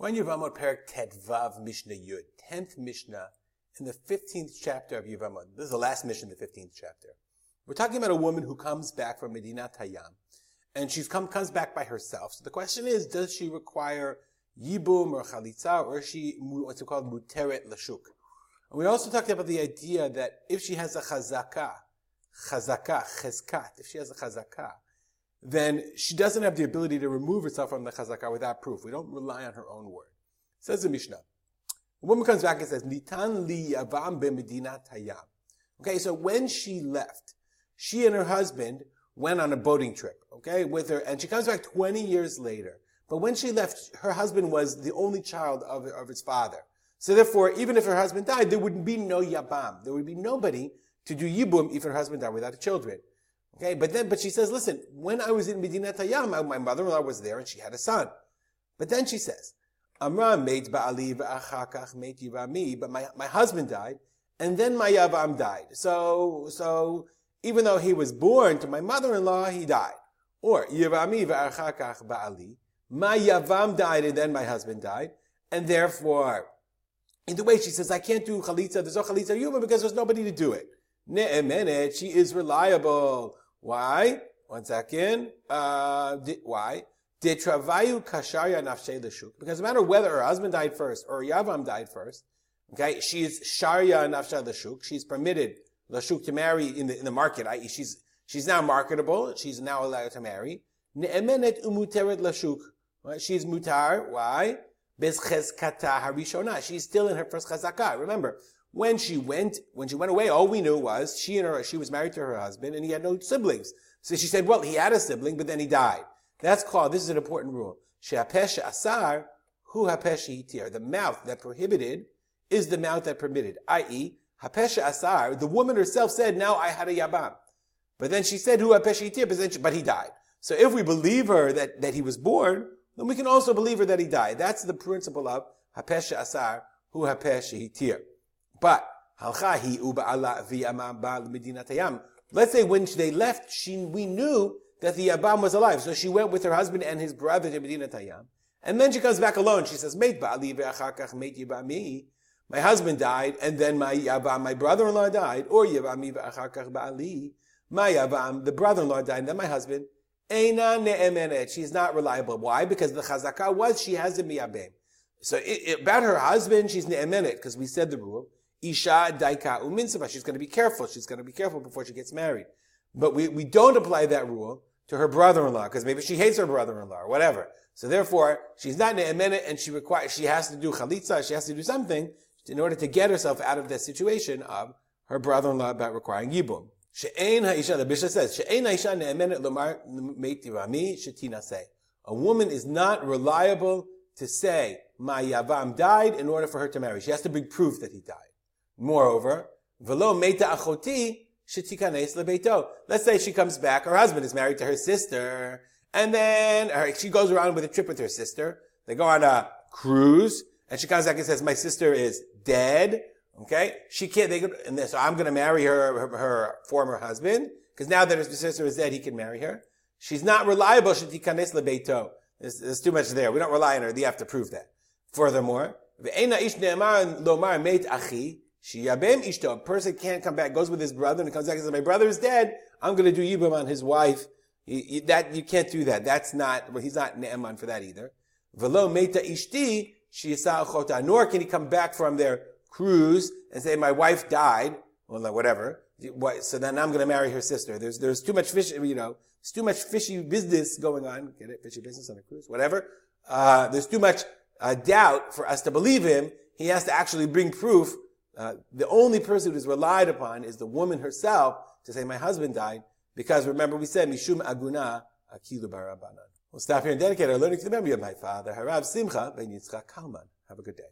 When Yevamot Perak Tetvav Mishnah Yud, 10th Mishnah in the 15th chapter of Yevamot. This is the last Mishnah in the 15th chapter. We're talking about a woman who comes back from Medina Tayyam, and come, comes back by herself. So the question is, does she require Yibum or Chalitza, or is she what's it called Muteret Lashuk? And we also talked about the idea that if she has a Chazakah, Chazakah, Cheskat, if she has a Chazakah, then she doesn't have the ability to remove herself from the chazakah without proof. We don't rely on her own word. Says the Mishnah. A woman comes back and says, Nitan li yavam medina tayam. Okay, so when she left, she and her husband went on a boating trip, okay, with her, and she comes back 20 years later. But when she left, her husband was the only child of, of his father. So therefore, even if her husband died, there would be no yabam. There would be nobody to do yibum if her husband died without children. Okay, but then, but she says, listen, when I was in Medina Tayyam, my mother-in-law was there and she had a son. But then she says, Amra made ba'ali v'achakach made yivami, but my, my husband died, and then my yavam died. So, so, even though he was born to my mother-in-law, he died. Or, yivami v'achakach ba'ali, my yavam died and then my husband died, and therefore, in the way she says, I can't do chalitza, there's no chalitza yuma because there's nobody to do it. Ne'emenet, she is reliable. Why? One second. Uh, di- why? Kasharya nafshe l'shuk. Because no matter whether her husband died first or Yavam died first, okay, she's sharya nafshe l'shuk. She's permitted l'shuk to marry in the, in the market, i.e. she's, she's now marketable. She's now allowed to marry. Ne'emenet umuteret? She's mutar. Why? Bezchezkata harishona. She's still in her first chazakah. Remember, when she went, when she went away, all we knew was she and her, she was married to her husband and he had no siblings. So she said, well, he had a sibling, but then he died. That's called, this is an important rule. She'apesh asar, hu hapesh hitir. The mouth that prohibited is the mouth that permitted. I.e., hapesh asar, the woman herself said, now I had a yabam. But then she said, hu hapesh hitir, but, she, but he died. So if we believe her that, that he was born, then we can also believe her that he died. That's the principle of hapesh asar, hu hapesh hitir. But Let's say when they left, she, we knew that the Yabam was alive. So she went with her husband and his brother to Medina Tayyam. And then she comes back alone. She says, Mate Ba'ali ve'achakach mate Yibami. My husband died, and then my Yabam, my brother-in-law died. Or Yibami ve'achakach Ba'ali. My Yabam, the brother-in-law died, and then my husband. Eina ne'emenet. She's not reliable. Why? Because the chazakah was she has a miyabem. So it, it, about her husband, she's ne'emenet, because we said the rule. Isha daika uminsaba. She's going to be careful. She's going to be careful before she gets married. But we, we don't apply that rule to her brother-in-law because maybe she hates her brother-in-law or whatever. So therefore, she's not ne'emenet and she requires, she has to do chalitza, she has to do something in order to get herself out of the situation of her brother-in-law about requiring yibum. She'ein ha'isha, the bishop says, she'ein ha'isha ne'emenet lomar meitirami shetina say. A woman is not reliable to say, my yavam died in order for her to marry. She has to bring proof that he died. Moreover, velo meta achoti shetikanes lebeito. Let's say she comes back, her husband is married to her sister, and then she goes around with a trip with her sister. They go on a cruise, and she comes back and says, "My sister is dead." Okay, she can't. They and so I'm going to marry her, her, her former husband because now that her sister is dead, he can marry her. She's not reliable. Shetikanes lebeito. There's, there's too much there. We don't rely on her. You have to prove that. Furthermore, Shiyabem ishto. A person can't come back, goes with his brother, and comes back and says, "My brother is dead. I'm going to do yibum on his wife." You, you, that you can't do that. That's not. Well, he's not ne'eman for that either. Velo meta ishti chota. Nor can he come back from their cruise and say, "My wife died," or like whatever. So then I'm going to marry her sister. There's there's too much fish. You know, there's too much fishy business going on. Get it? Fishy business on a cruise. Whatever. Uh, there's too much uh, doubt for us to believe him. He has to actually bring proof uh, the only person who's relied upon is the woman herself to say, my husband died, because remember we said, Mishum Aguna Akilu Barabanan. We'll stop here and dedicate our learning to the memory of my father, Harav Simcha Ben Yitzchak Kalman. Have a good day.